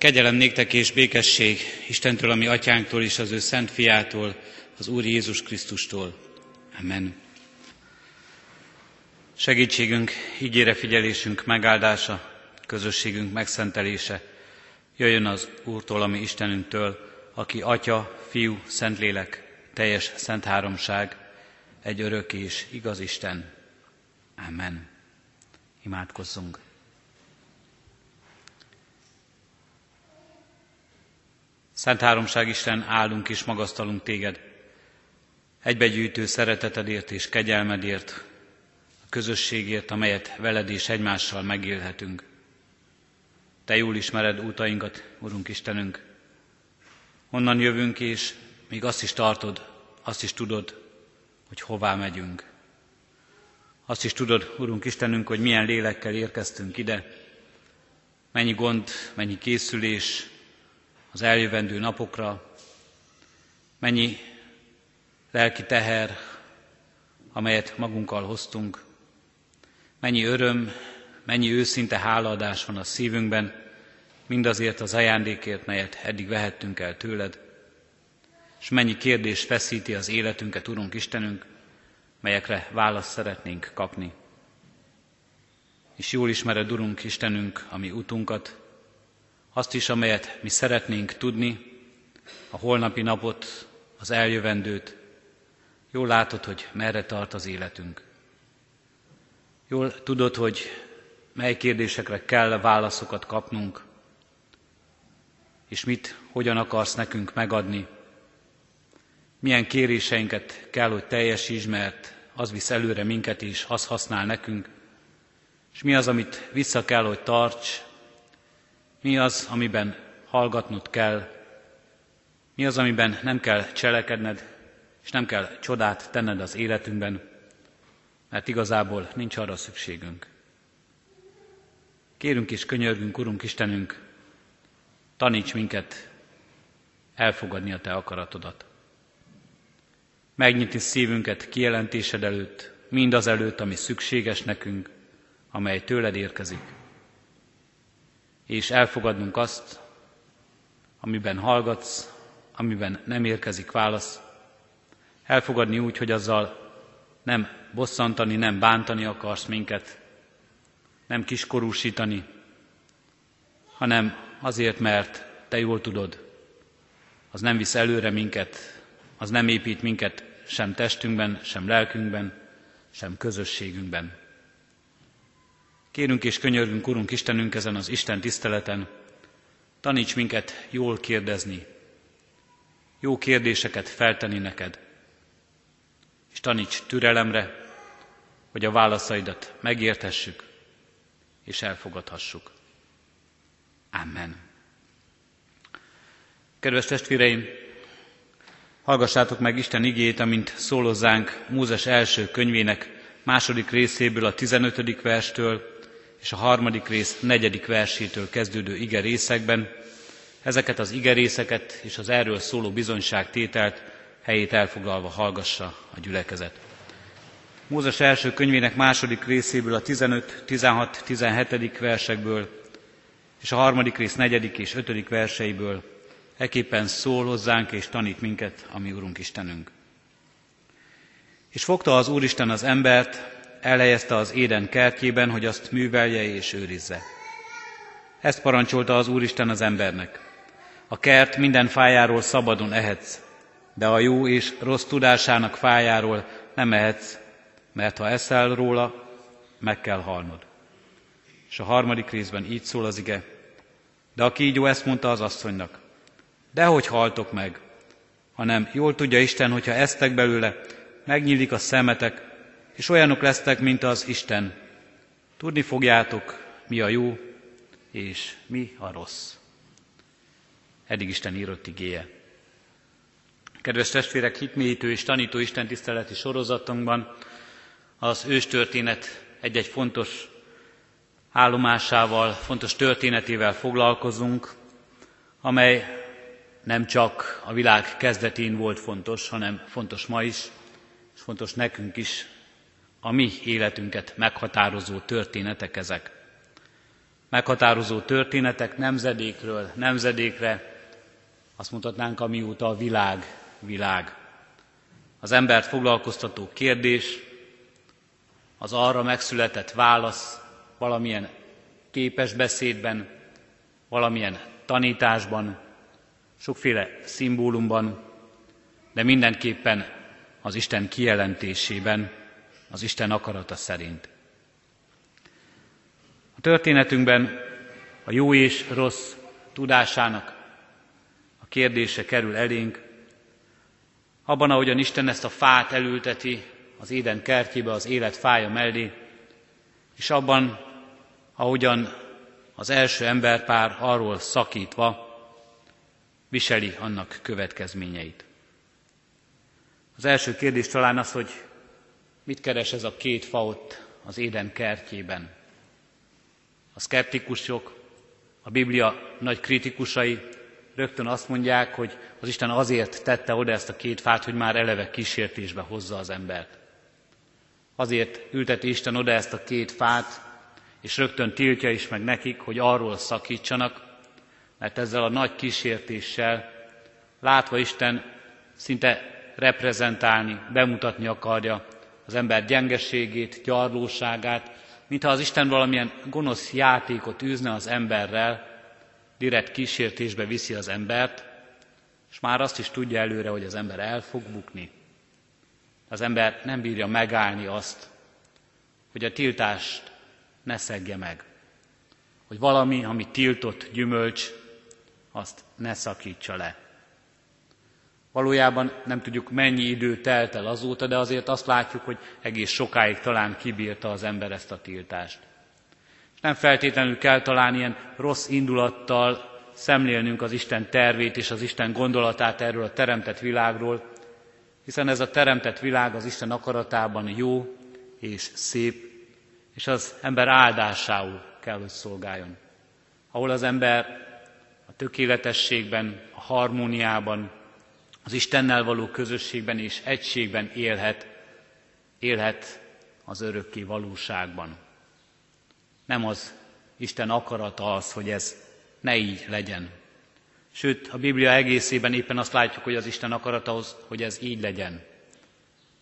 Kegyelem néktek és békesség Istentől, ami atyánktól és az ő szent fiától, az Úr Jézus Krisztustól. Amen. Segítségünk, ígére figyelésünk megáldása, közösségünk megszentelése, jöjjön az Úrtól, ami Istenünktől, aki Atya, Fiú, Szentlélek, teljes szent háromság, egy örök és igaz Isten. Amen. Imádkozzunk. Szent Háromság Isten, állunk és magasztalunk téged, egybegyűjtő szeretetedért és kegyelmedért, a közösségért, amelyet veled és egymással megélhetünk. Te jól ismered útainkat, Urunk Istenünk. Honnan jövünk, és még azt is tartod, azt is tudod, hogy hová megyünk. Azt is tudod, Urunk Istenünk, hogy milyen lélekkel érkeztünk ide, mennyi gond, mennyi készülés az eljövendő napokra, mennyi lelki teher, amelyet magunkkal hoztunk, mennyi öröm, mennyi őszinte hálaadás van a szívünkben, mindazért az ajándékért, melyet eddig vehettünk el tőled, és mennyi kérdés feszíti az életünket, Urunk Istenünk, melyekre választ szeretnénk kapni. És jól ismered, Urunk Istenünk, a mi utunkat, azt is, amelyet mi szeretnénk tudni, a holnapi napot, az eljövendőt. Jól látod, hogy merre tart az életünk. Jól tudod, hogy mely kérdésekre kell válaszokat kapnunk, és mit, hogyan akarsz nekünk megadni. Milyen kéréseinket kell, hogy teljesíts, mert az visz előre minket is, az használ nekünk. És mi az, amit vissza kell, hogy tarts, mi az, amiben hallgatnod kell, mi az, amiben nem kell cselekedned, és nem kell csodát tenned az életünkben, mert igazából nincs arra szükségünk. Kérünk és könyörgünk, Urunk Istenünk, taníts minket elfogadni a Te akaratodat. Megnyitni szívünket kijelentésed előtt, mindaz előtt, ami szükséges nekünk, amely tőled érkezik. És elfogadnunk azt, amiben hallgatsz, amiben nem érkezik válasz. Elfogadni úgy, hogy azzal nem bosszantani, nem bántani akarsz minket, nem kiskorúsítani, hanem azért, mert te jól tudod, az nem visz előre minket, az nem épít minket sem testünkben, sem lelkünkben, sem közösségünkben. Kérünk és könyörgünk, Urunk Istenünk, ezen az Isten tiszteleten, taníts minket jól kérdezni, jó kérdéseket feltenni neked, és taníts türelemre, hogy a válaszaidat megérthessük és elfogadhassuk. Amen. Kedves testvéreim, hallgassátok meg Isten igét, amint szólozzánk Mózes első könyvének második részéből a 15. verstől és a harmadik rész negyedik versétől kezdődő ige részekben. Ezeket az ige részeket és az erről szóló bizonyságtételt helyét elfoglalva hallgassa a gyülekezet. Mózes első könyvének második részéből a 15, 16, 17. versekből és a harmadik rész negyedik és ötödik verseiből eképpen szól hozzánk és tanít minket, ami Urunk Istenünk. És fogta az Úristen az embert, elhelyezte az éden kertjében, hogy azt művelje és őrizze. Ezt parancsolta az Úristen az embernek. A kert minden fájáról szabadon ehetsz, de a jó és rossz tudásának fájáról nem ehetsz, mert ha eszel róla, meg kell halnod. És a harmadik részben így szól az ige, de a kígyó ezt mondta az asszonynak, dehogy haltok meg, hanem jól tudja Isten, hogyha eztek belőle, megnyílik a szemetek, és olyanok lesztek, mint az Isten. Tudni fogjátok, mi a jó, és mi a rossz. Eddig Isten írott igéje. Kedves testvérek, hitmélyítő és tanító Isten tiszteleti sorozatunkban az őstörténet egy-egy fontos állomásával, fontos történetével foglalkozunk, amely nem csak a világ kezdetén volt fontos, hanem fontos ma is, és fontos nekünk is, a mi életünket meghatározó történetek ezek. Meghatározó történetek nemzedékről nemzedékre, azt mutatnánk, amióta a világ világ. Az embert foglalkoztató kérdés, az arra megszületett válasz valamilyen képes beszédben, valamilyen tanításban, sokféle szimbólumban, de mindenképpen az Isten kijelentésében, az Isten akarata szerint. A történetünkben a jó és rossz tudásának a kérdése kerül elénk, abban, ahogyan Isten ezt a fát elülteti az éden kertjébe, az élet fája mellé, és abban, ahogyan az első emberpár arról szakítva viseli annak következményeit. Az első kérdés talán az, hogy mit keres ez a két fa ott az éden kertjében. A szkeptikusok, a Biblia nagy kritikusai rögtön azt mondják, hogy az Isten azért tette oda ezt a két fát, hogy már eleve kísértésbe hozza az embert. Azért ülteti Isten oda ezt a két fát, és rögtön tiltja is meg nekik, hogy arról szakítsanak, mert ezzel a nagy kísértéssel látva Isten szinte reprezentálni, bemutatni akarja az ember gyengeségét, gyarlóságát, mintha az Isten valamilyen gonosz játékot űzne az emberrel, direkt kísértésbe viszi az embert, és már azt is tudja előre, hogy az ember el fog bukni. Az ember nem bírja megállni azt, hogy a tiltást ne szegje meg. Hogy valami, ami tiltott gyümölcs, azt ne szakítsa le. Valójában nem tudjuk mennyi idő telt el azóta, de azért azt látjuk, hogy egész sokáig talán kibírta az ember ezt a tiltást. És nem feltétlenül kell talán ilyen rossz indulattal szemlélnünk az Isten tervét és az Isten gondolatát erről a teremtett világról, hiszen ez a teremtett világ az Isten akaratában jó és szép, és az ember áldásául kell, hogy szolgáljon. Ahol az ember a tökéletességben, a harmóniában, az Istennel való közösségben és egységben élhet, élhet az örökké valóságban. Nem az Isten akarata az, hogy ez ne így legyen. Sőt, a Biblia egészében éppen azt látjuk, hogy az Isten akarata az, hogy ez így legyen.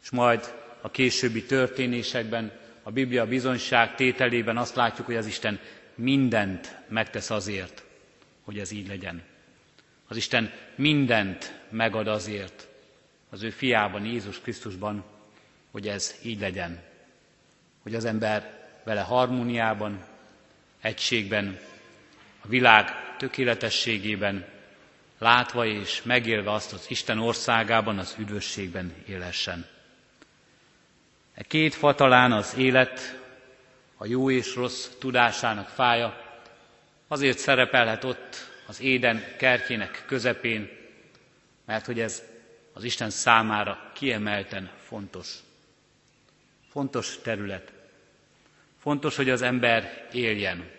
És majd a későbbi történésekben, a Biblia bizonyság tételében azt látjuk, hogy az Isten mindent megtesz azért, hogy ez így legyen. Az Isten mindent megad azért az ő fiában, Jézus Krisztusban, hogy ez így legyen. Hogy az ember vele harmóniában, egységben, a világ tökéletességében, látva és megélve azt az Isten országában, az üdvösségben élhessen. E két fa talán az élet, a jó és rossz tudásának fája, azért szerepelhet ott az éden kertjének közepén, mert hogy ez az Isten számára kiemelten fontos. Fontos terület. Fontos, hogy az ember éljen,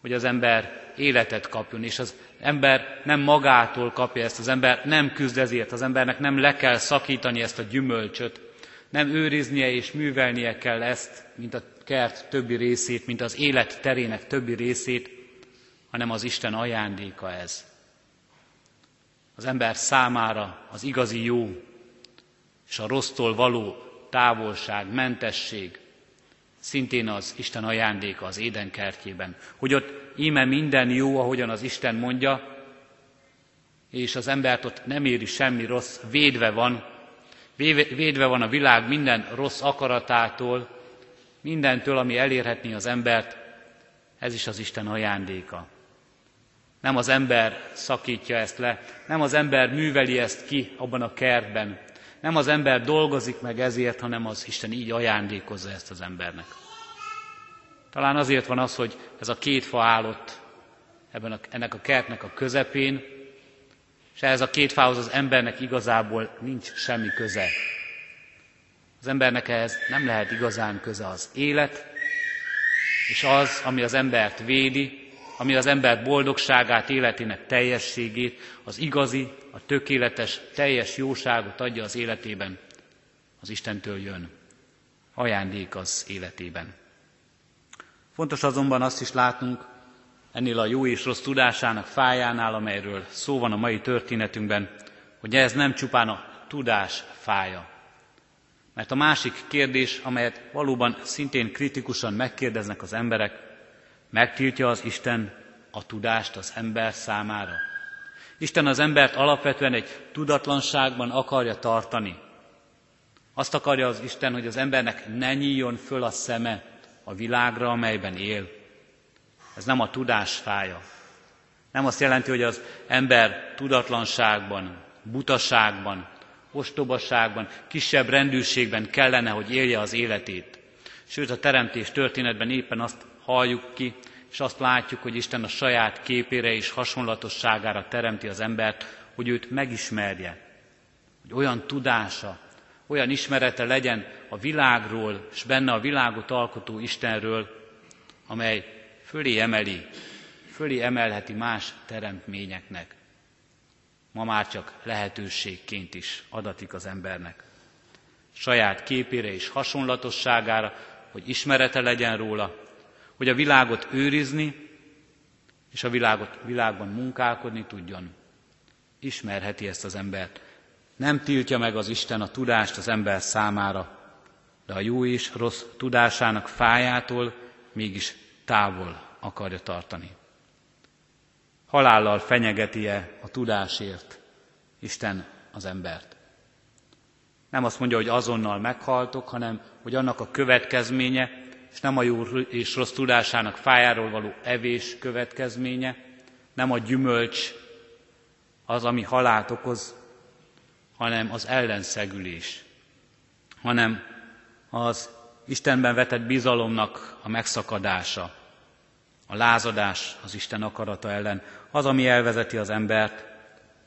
hogy az ember életet kapjon, és az ember nem magától kapja ezt, az ember nem küzd ezért, az embernek nem le kell szakítani ezt a gyümölcsöt, nem őriznie és művelnie kell ezt, mint a kert többi részét, mint az élet terének többi részét, hanem az Isten ajándéka ez. Az ember számára az igazi jó és a rossztól való távolság, mentesség szintén az Isten ajándéka az édenkertjében. Hogy ott íme minden jó, ahogyan az Isten mondja, és az embert ott nem éri semmi rossz, védve van, védve van a világ minden rossz akaratától, mindentől, ami elérhetné az embert, ez is az Isten ajándéka. Nem az ember szakítja ezt le, nem az ember műveli ezt ki abban a kertben, nem az ember dolgozik meg ezért, hanem az Isten így ajándékozza ezt az embernek. Talán azért van az, hogy ez a két fa állott ebben a, ennek a kertnek a közepén, és ehhez a két fához az embernek igazából nincs semmi köze. Az embernek ehhez nem lehet igazán köze az élet, és az, ami az embert védi, ami az ember boldogságát, életének teljességét, az igazi, a tökéletes, teljes jóságot adja az életében, az Istentől jön. Ajándék az életében. Fontos azonban azt is látnunk, ennél a jó és rossz tudásának fájánál, amelyről szó van a mai történetünkben, hogy ez nem csupán a tudás fája. Mert a másik kérdés, amelyet valóban szintén kritikusan megkérdeznek az emberek, megtiltja az Isten a tudást az ember számára. Isten az embert alapvetően egy tudatlanságban akarja tartani. Azt akarja az Isten, hogy az embernek ne nyíljon föl a szeme a világra, amelyben él. Ez nem a tudás fája. Nem azt jelenti, hogy az ember tudatlanságban, butaságban, ostobaságban, kisebb rendűségben kellene, hogy élje az életét. Sőt, a teremtés történetben éppen azt halljuk ki, és azt látjuk, hogy Isten a saját képére és hasonlatosságára teremti az embert, hogy őt megismerje, hogy olyan tudása, olyan ismerete legyen a világról, és benne a világot alkotó Istenről, amely fölé emeli, fölé emelheti más teremtményeknek. Ma már csak lehetőségként is adatik az embernek. Saját képére és hasonlatosságára, hogy ismerete legyen róla, hogy a világot őrizni, és a világot, világban munkálkodni tudjon. Ismerheti ezt az embert. Nem tiltja meg az Isten a tudást az ember számára, de a jó és rossz tudásának fájától mégis távol akarja tartani. Halállal fenyegeti-e a tudásért Isten az embert? Nem azt mondja, hogy azonnal meghaltok, hanem hogy annak a következménye, és nem a jó és rossz tudásának fájáról való evés következménye, nem a gyümölcs az, ami halált okoz, hanem az ellenszegülés, hanem az Istenben vetett bizalomnak a megszakadása, a lázadás az Isten akarata ellen, az, ami elvezeti az embert,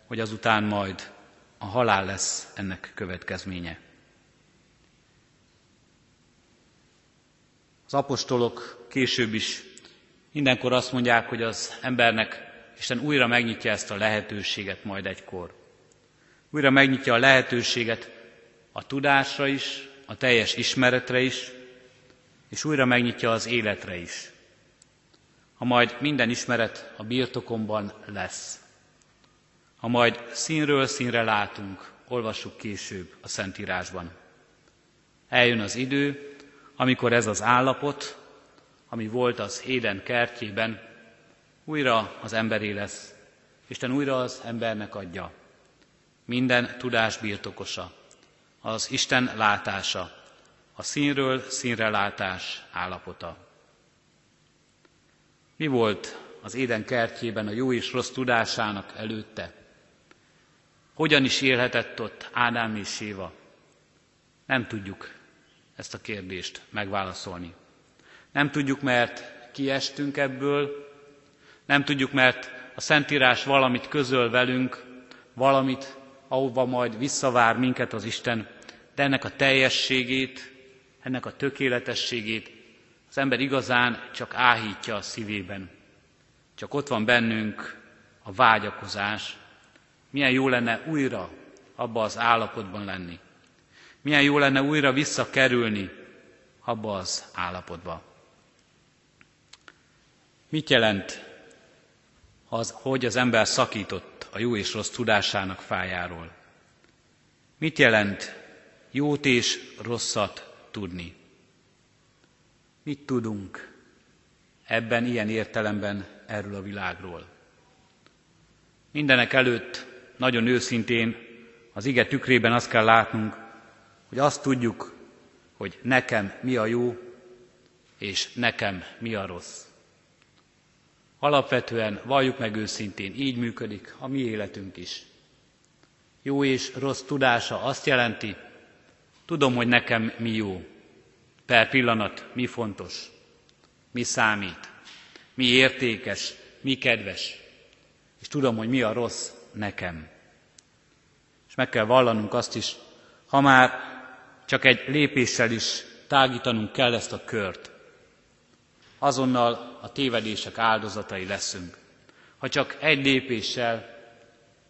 hogy azután majd a halál lesz ennek következménye. Az apostolok később is mindenkor azt mondják, hogy az embernek Isten újra megnyitja ezt a lehetőséget majd egykor. Újra megnyitja a lehetőséget a tudásra is, a teljes ismeretre is, és újra megnyitja az életre is. Ha majd minden ismeret a birtokomban lesz. Ha majd színről színre látunk, olvassuk később a Szentírásban. Eljön az idő, amikor ez az állapot, ami volt az Éden kertjében, újra az emberé lesz. Isten újra az embernek adja. Minden tudás birtokosa, az Isten látása, a színről színre látás állapota. Mi volt az Éden kertjében a jó és rossz tudásának előtte? Hogyan is élhetett ott Ádám és Éva? Nem tudjuk ezt a kérdést megválaszolni. Nem tudjuk, mert kiestünk ebből, nem tudjuk, mert a Szentírás valamit közöl velünk, valamit, ahova majd visszavár minket az Isten, de ennek a teljességét, ennek a tökéletességét az ember igazán csak áhítja a szívében. Csak ott van bennünk a vágyakozás. Milyen jó lenne újra abba az állapotban lenni. Milyen jó lenne újra visszakerülni abba az állapotba. Mit jelent az, hogy az ember szakított a jó és rossz tudásának fájáról? Mit jelent jót és rosszat tudni? Mit tudunk ebben ilyen értelemben erről a világról? Mindenek előtt nagyon őszintén az ige tükrében azt kell látnunk, hogy azt tudjuk, hogy nekem mi a jó, és nekem mi a rossz. Alapvetően valljuk meg őszintén, így működik a mi életünk is. Jó és rossz tudása azt jelenti, tudom, hogy nekem mi jó, per pillanat mi fontos, mi számít, mi értékes, mi kedves, és tudom, hogy mi a rossz nekem. És meg kell vallanunk azt is, ha már csak egy lépéssel is tágítanunk kell ezt a kört, azonnal a tévedések áldozatai leszünk. Ha csak egy lépéssel,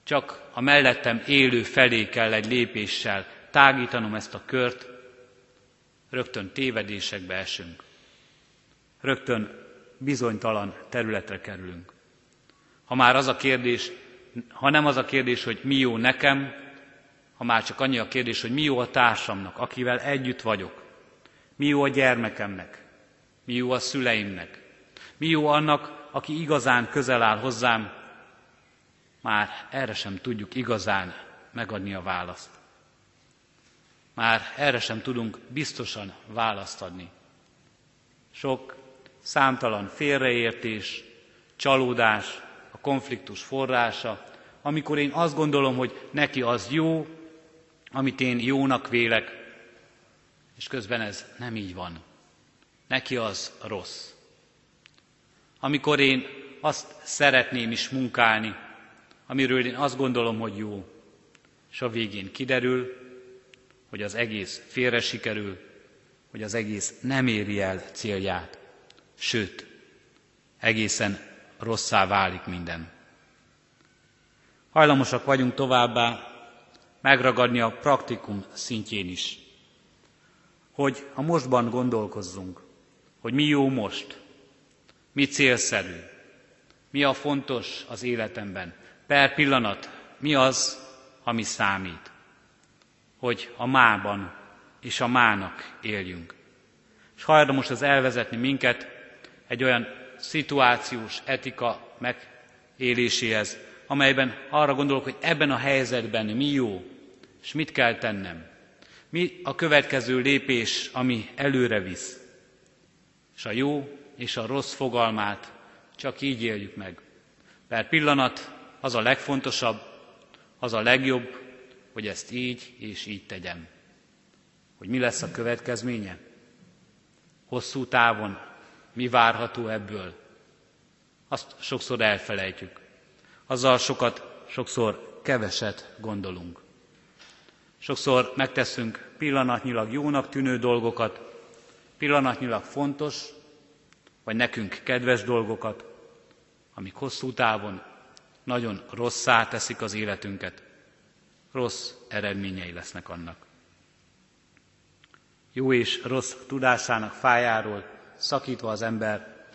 csak a mellettem élő felé kell egy lépéssel tágítanom ezt a kört, rögtön tévedésekbe esünk. rögtön bizonytalan területre kerülünk. Ha már az a kérdés, ha nem az a kérdés, hogy mi jó nekem, ha már csak annyi a kérdés, hogy mi jó a társamnak, akivel együtt vagyok, mi jó a gyermekemnek, mi jó a szüleimnek, mi jó annak, aki igazán közel áll hozzám, már erre sem tudjuk igazán megadni a választ. Már erre sem tudunk biztosan választ adni. Sok számtalan félreértés, csalódás, a konfliktus forrása, amikor én azt gondolom, hogy neki az jó, amit én jónak vélek, és közben ez nem így van. Neki az rossz. Amikor én azt szeretném is munkálni, amiről én azt gondolom, hogy jó, és a végén kiderül, hogy az egész félre sikerül, hogy az egész nem éri el célját, sőt, egészen rosszá válik minden. Hajlamosak vagyunk továbbá megragadni a praktikum szintjén is, hogy a mostban gondolkozzunk, hogy mi jó most, mi célszerű, mi a fontos az életemben, per pillanat, mi az, ami számít, hogy a mában és a mának éljünk. És hajlamos az elvezetni minket egy olyan szituációs etika megéléséhez, amelyben arra gondolok, hogy ebben a helyzetben mi jó, és mit kell tennem. Mi a következő lépés, ami előre visz. És a jó és a rossz fogalmát csak így éljük meg. Per pillanat az a legfontosabb, az a legjobb, hogy ezt így és így tegyem. Hogy mi lesz a következménye? Hosszú távon mi várható ebből? Azt sokszor elfelejtjük. Azzal sokat, sokszor keveset gondolunk. Sokszor megteszünk pillanatnyilag jónak tűnő dolgokat, pillanatnyilag fontos, vagy nekünk kedves dolgokat, amik hosszú távon nagyon rosszá teszik az életünket, rossz eredményei lesznek annak. Jó és rossz tudásának fájáról szakítva az ember,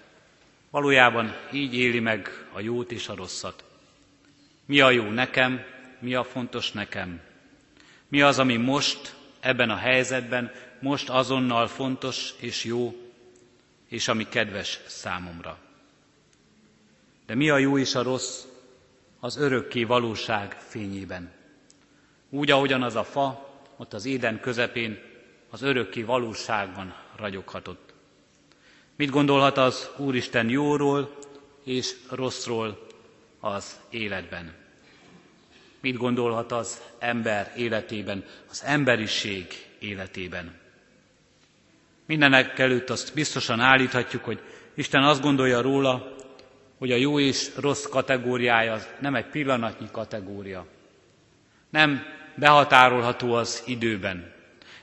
valójában így éli meg a jót és a rosszat. Mi a jó nekem, mi a fontos nekem, mi az, ami most, ebben a helyzetben, most azonnal fontos és jó, és ami kedves számomra. De mi a jó és a rossz az örökké valóság fényében? Úgy, ahogyan az a fa, ott az éden közepén az örökké valóságban ragyoghatott. Mit gondolhat az Úristen jóról és rosszról az életben? Mit gondolhat az ember életében, az emberiség életében? Mindenek előtt azt biztosan állíthatjuk, hogy Isten azt gondolja róla, hogy a jó és rossz kategóriája az nem egy pillanatnyi kategória. Nem behatárolható az időben.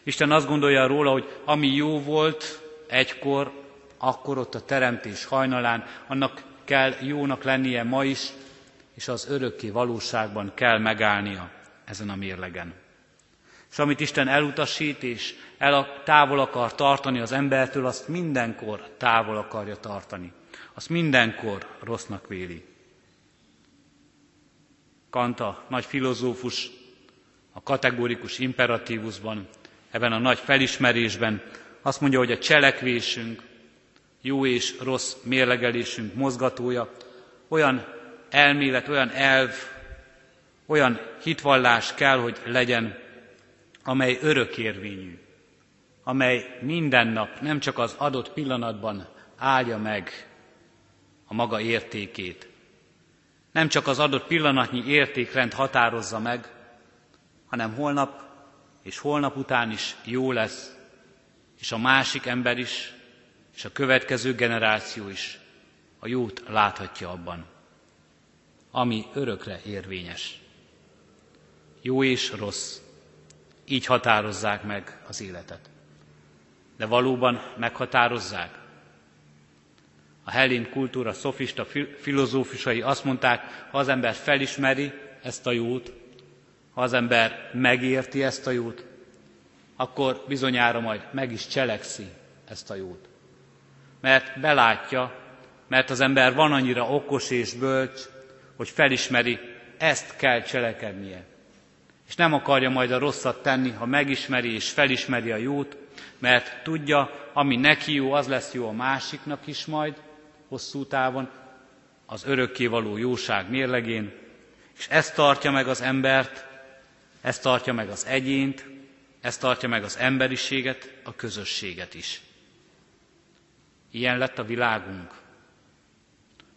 Isten azt gondolja róla, hogy ami jó volt egykor, akkor ott a teremtés hajnalán, annak kell jónak lennie ma is, és az örökké valóságban kell megállnia ezen a mérlegen. És amit Isten elutasít és el távol akar tartani az embertől, azt mindenkor távol akarja tartani. Azt mindenkor rossznak véli. Kanta, nagy filozófus, a kategórikus imperatívusban, ebben a nagy felismerésben azt mondja, hogy a cselekvésünk, jó és rossz mérlegelésünk mozgatója olyan elmélet, olyan elv, olyan hitvallás kell, hogy legyen, amely örökérvényű, amely minden nap, nem csak az adott pillanatban állja meg a maga értékét. Nem csak az adott pillanatnyi értékrend határozza meg, hanem holnap és holnap után is jó lesz, és a másik ember is, és a következő generáció is a jót láthatja abban, ami örökre érvényes. Jó és rossz, így határozzák meg az életet. De valóban meghatározzák? A hellén kultúra szofista filozófusai azt mondták, ha az ember felismeri ezt a jót, ha az ember megérti ezt a jót, akkor bizonyára majd meg is cselekszi ezt a jót. mert belátja, mert az ember van annyira okos és bölcs, hogy felismeri, ezt kell cselekednie. És nem akarja majd a rosszat tenni, ha megismeri és felismeri a jót, mert tudja, ami neki jó, az lesz jó a másiknak is majd, hosszú távon, az örökkévaló jóság mérlegén, és ez tartja meg az embert, ez tartja meg az egyént, ez tartja meg az emberiséget, a közösséget is. Ilyen lett a világunk.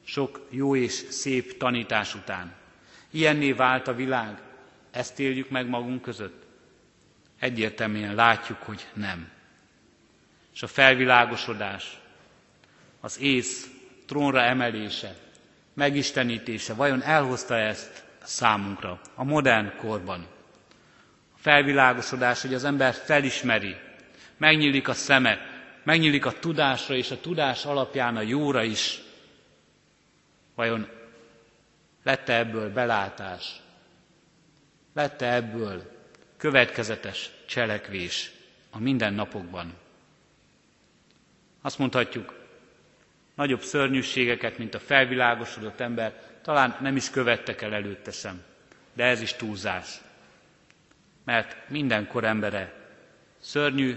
Sok jó és szép tanítás után. Ilyenné vált a világ. Ezt éljük meg magunk között. Egyértelműen látjuk, hogy nem. És a felvilágosodás, az ész trónra emelése, megistenítése vajon elhozta ezt számunkra a modern korban? A felvilágosodás, hogy az ember felismeri, megnyílik a szeme, megnyílik a tudásra, és a tudás alapján a jóra is. Vajon lette ebből belátás? Lette ebből következetes cselekvés a mindennapokban? Azt mondhatjuk, nagyobb szörnyűségeket, mint a felvilágosodott ember, talán nem is követtek el előtte sem. De ez is túlzás. Mert mindenkor embere szörnyű,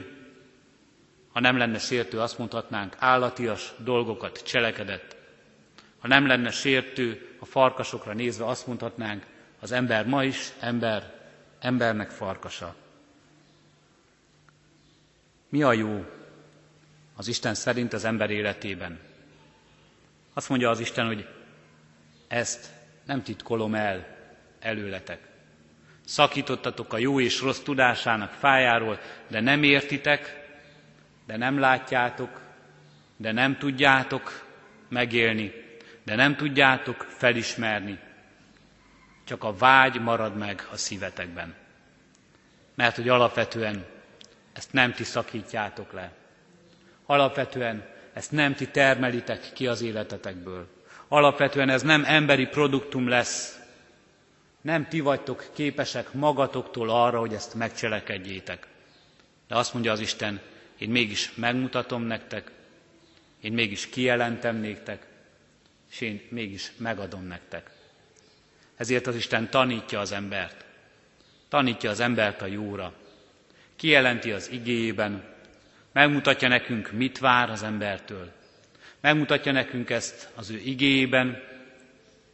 ha nem lenne sértő, azt mondhatnánk, állatias dolgokat cselekedett. Ha nem lenne sértő a farkasokra nézve, azt mondhatnánk, az ember ma is ember, embernek farkasa. Mi a jó az Isten szerint az ember életében? Azt mondja az Isten, hogy ezt nem titkolom el előletek. Szakítottatok a jó és rossz tudásának fájáról, de nem értitek, de nem látjátok, de nem tudjátok megélni, de nem tudjátok felismerni. Csak a vágy marad meg a szívetekben. Mert hogy alapvetően ezt nem ti szakítjátok le. Alapvetően ezt nem ti termelitek ki az életetekből. Alapvetően ez nem emberi produktum lesz. Nem ti vagytok képesek magatoktól arra, hogy ezt megcselekedjétek. De azt mondja az Isten, én mégis megmutatom nektek, én mégis kijelentem néktek, és én mégis megadom nektek. Ezért az Isten tanítja az embert. Tanítja az embert a jóra. Kijelenti az igéjében, megmutatja nekünk, mit vár az embertől. Megmutatja nekünk ezt az ő igéjében,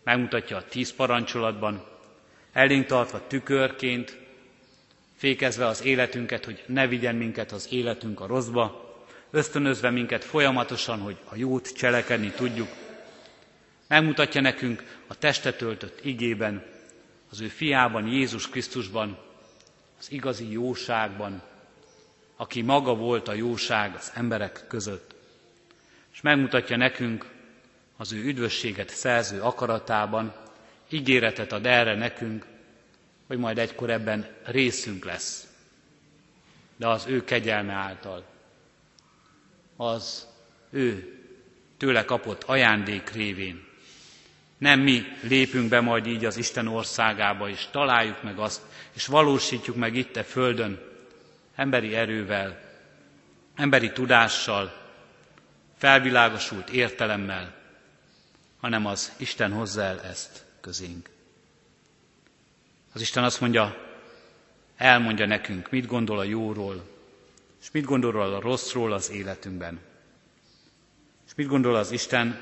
megmutatja a tíz parancsolatban, elénk tartva tükörként, fékezve az életünket, hogy ne vigyen minket az életünk a rosszba, ösztönözve minket folyamatosan, hogy a jót cselekedni tudjuk. Megmutatja nekünk a testet öltött igében, az ő fiában, Jézus Krisztusban, az igazi jóságban, aki maga volt a jóság az emberek között. És megmutatja nekünk az ő üdvösséget szerző akaratában, ígéretet ad erre nekünk, hogy majd egykor ebben részünk lesz. De az ő kegyelme által, az ő tőle kapott ajándék révén. Nem mi lépünk be majd így az Isten országába, és találjuk meg azt, és valósítjuk meg itt a földön, emberi erővel, emberi tudással, felvilágosult értelemmel, hanem az Isten hozza el ezt közénk. Az Isten azt mondja, elmondja nekünk, mit gondol a jóról, és mit gondol a rosszról az életünkben. És mit gondol az Isten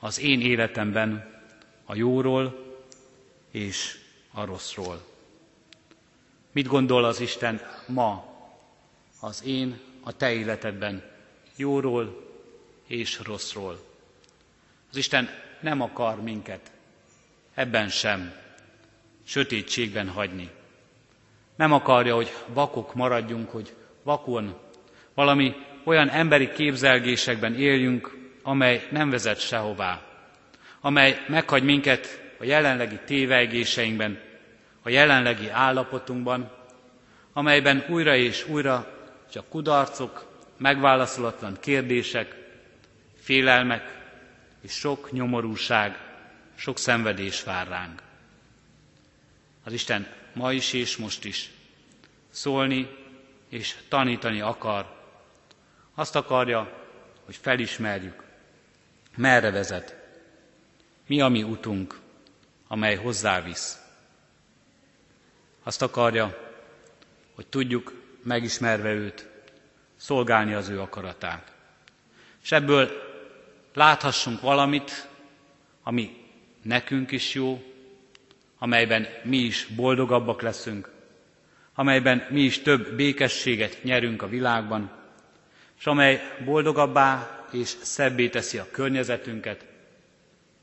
az én életemben a jóról és a rosszról. Mit gondol az Isten ma az én, a te életedben jóról és rosszról. Az Isten nem akar minket ebben sem sötétségben hagyni. Nem akarja, hogy vakok maradjunk, hogy vakon valami olyan emberi képzelgésekben éljünk, amely nem vezet sehová, amely meghagy minket a jelenlegi tévegéseinkben, a jelenlegi állapotunkban, amelyben újra és újra csak kudarcok, megválaszolatlan kérdések, félelmek és sok nyomorúság, sok szenvedés vár ránk. Az Isten ma is és most is szólni és tanítani akar. Azt akarja, hogy felismerjük, merre vezet, mi a mi utunk, amely hozzávisz. Azt akarja, hogy tudjuk, megismerve őt, szolgálni az ő akaratát. És ebből láthassunk valamit, ami nekünk is jó, amelyben mi is boldogabbak leszünk, amelyben mi is több békességet nyerünk a világban, és amely boldogabbá és szebbé teszi a környezetünket,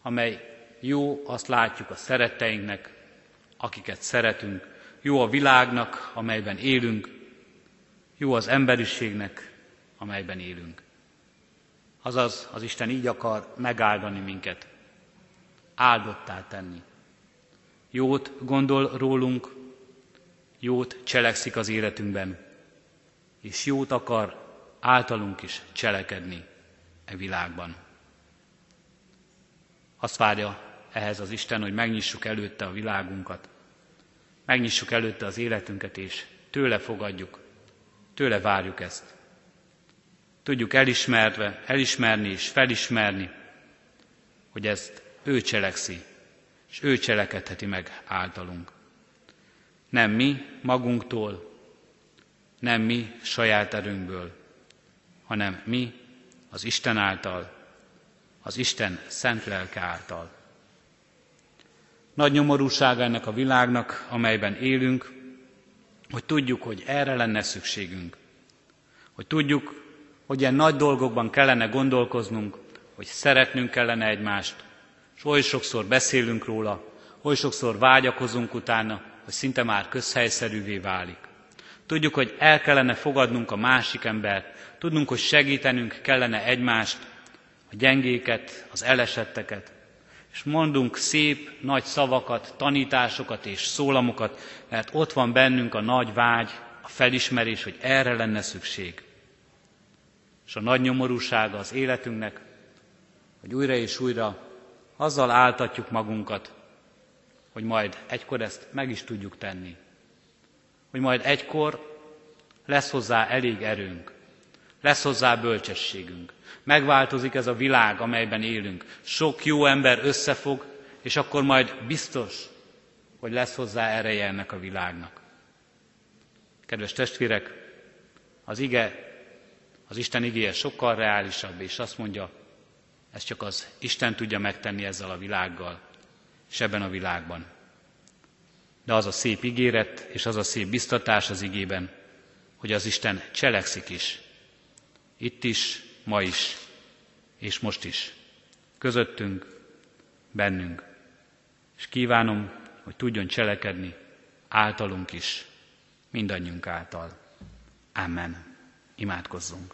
amely jó, azt látjuk a szeretteinknek, akiket szeretünk, jó a világnak, amelyben élünk, jó az emberiségnek, amelyben élünk. Azaz, az Isten így akar megáldani minket, áldottá tenni. Jót gondol rólunk, jót cselekszik az életünkben, és jót akar általunk is cselekedni e világban. Azt várja ehhez az Isten, hogy megnyissuk előtte a világunkat, megnyissuk előtte az életünket, és tőle fogadjuk, tőle várjuk ezt. Tudjuk elismerve, elismerni és felismerni, hogy ezt ő cselekszi, és ő cselekedheti meg általunk. Nem mi magunktól, nem mi saját erőnkből, hanem mi az Isten által, az Isten szent lelke által. Nagy nyomorúsága ennek a világnak, amelyben élünk, hogy tudjuk, hogy erre lenne szükségünk. Hogy tudjuk, hogy ilyen nagy dolgokban kellene gondolkoznunk, hogy szeretnünk kellene egymást, és oly sokszor beszélünk róla, oly sokszor vágyakozunk utána, hogy szinte már közhelyszerűvé válik. Tudjuk, hogy el kellene fogadnunk a másik embert, tudnunk, hogy segítenünk kellene egymást, gyengéket, az elesetteket, és mondunk szép, nagy szavakat, tanításokat és szólamokat, mert ott van bennünk a nagy vágy, a felismerés, hogy erre lenne szükség. És a nagy nyomorúsága az életünknek, hogy újra és újra azzal áltatjuk magunkat, hogy majd egykor ezt meg is tudjuk tenni. Hogy majd egykor lesz hozzá elég erőnk, lesz hozzá bölcsességünk. Megváltozik ez a világ, amelyben élünk. Sok jó ember összefog, és akkor majd biztos, hogy lesz hozzá ereje ennek a világnak. Kedves testvérek, az ige, az Isten igéje sokkal reálisabb, és azt mondja, ezt csak az Isten tudja megtenni ezzel a világgal, és ebben a világban. De az a szép ígéret, és az a szép biztatás az igében, hogy az Isten cselekszik is. Itt is, ma is, és most is. Közöttünk, bennünk. És kívánom, hogy tudjon cselekedni általunk is, mindannyiunk által. Amen. Imádkozzunk.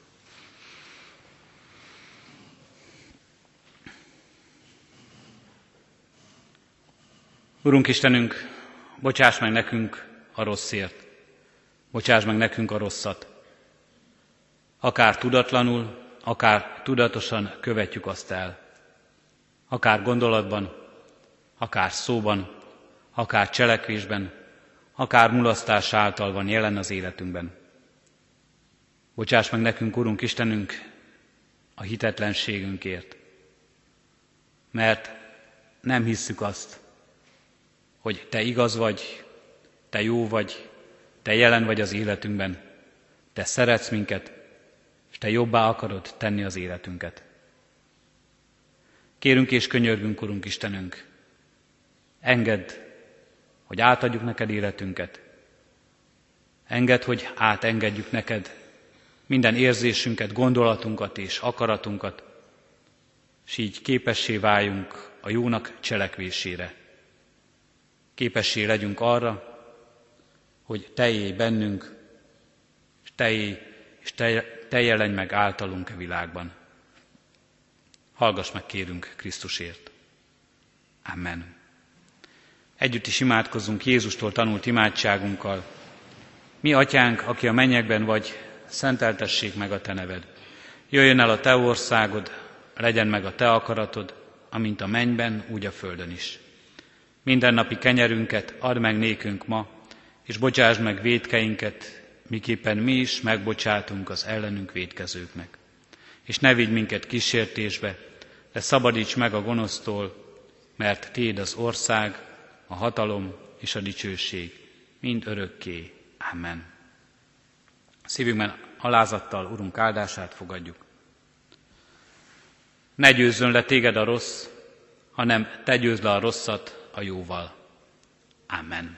Urunk Istenünk, bocsáss meg nekünk a rosszért, bocsáss meg nekünk a rosszat. Akár tudatlanul, akár tudatosan követjük azt el. Akár gondolatban, akár szóban, akár cselekvésben, akár mulasztás által van jelen az életünkben. Bocsáss meg nekünk, Urunk Istenünk, a hitetlenségünkért, mert nem hisszük azt, hogy Te igaz vagy, Te jó vagy, Te jelen vagy az életünkben, Te szeretsz minket, Te jobbá akarod tenni az életünket. Kérünk és könyörgünk, Urunk Istenünk, engedd, hogy átadjuk neked életünket. Engedd, hogy átengedjük neked minden érzésünket, gondolatunkat és akaratunkat, és így képessé váljunk a jónak cselekvésére. Képessé legyünk arra, hogy Te bennünk, és Te és Te, te jelenj meg általunk a világban. Hallgass meg, kérünk Krisztusért. Amen. Együtt is imádkozzunk Jézustól tanult imádságunkkal. Mi, atyánk, aki a mennyekben vagy, szenteltessék meg a te neved. Jöjjön el a te országod, legyen meg a te akaratod, amint a mennyben, úgy a földön is. Minden napi kenyerünket add meg nékünk ma, és bocsásd meg védkeinket, miképpen mi is megbocsátunk az ellenünk védkezőknek és ne vigy minket kísértésbe, de szabadíts meg a gonosztól, mert Téd az ország, a hatalom és a dicsőség, mind örökké. Amen. Szívünkben alázattal Urunk áldását fogadjuk. Ne győzzön le téged a rossz, hanem te győzd le a rosszat a jóval. Amen.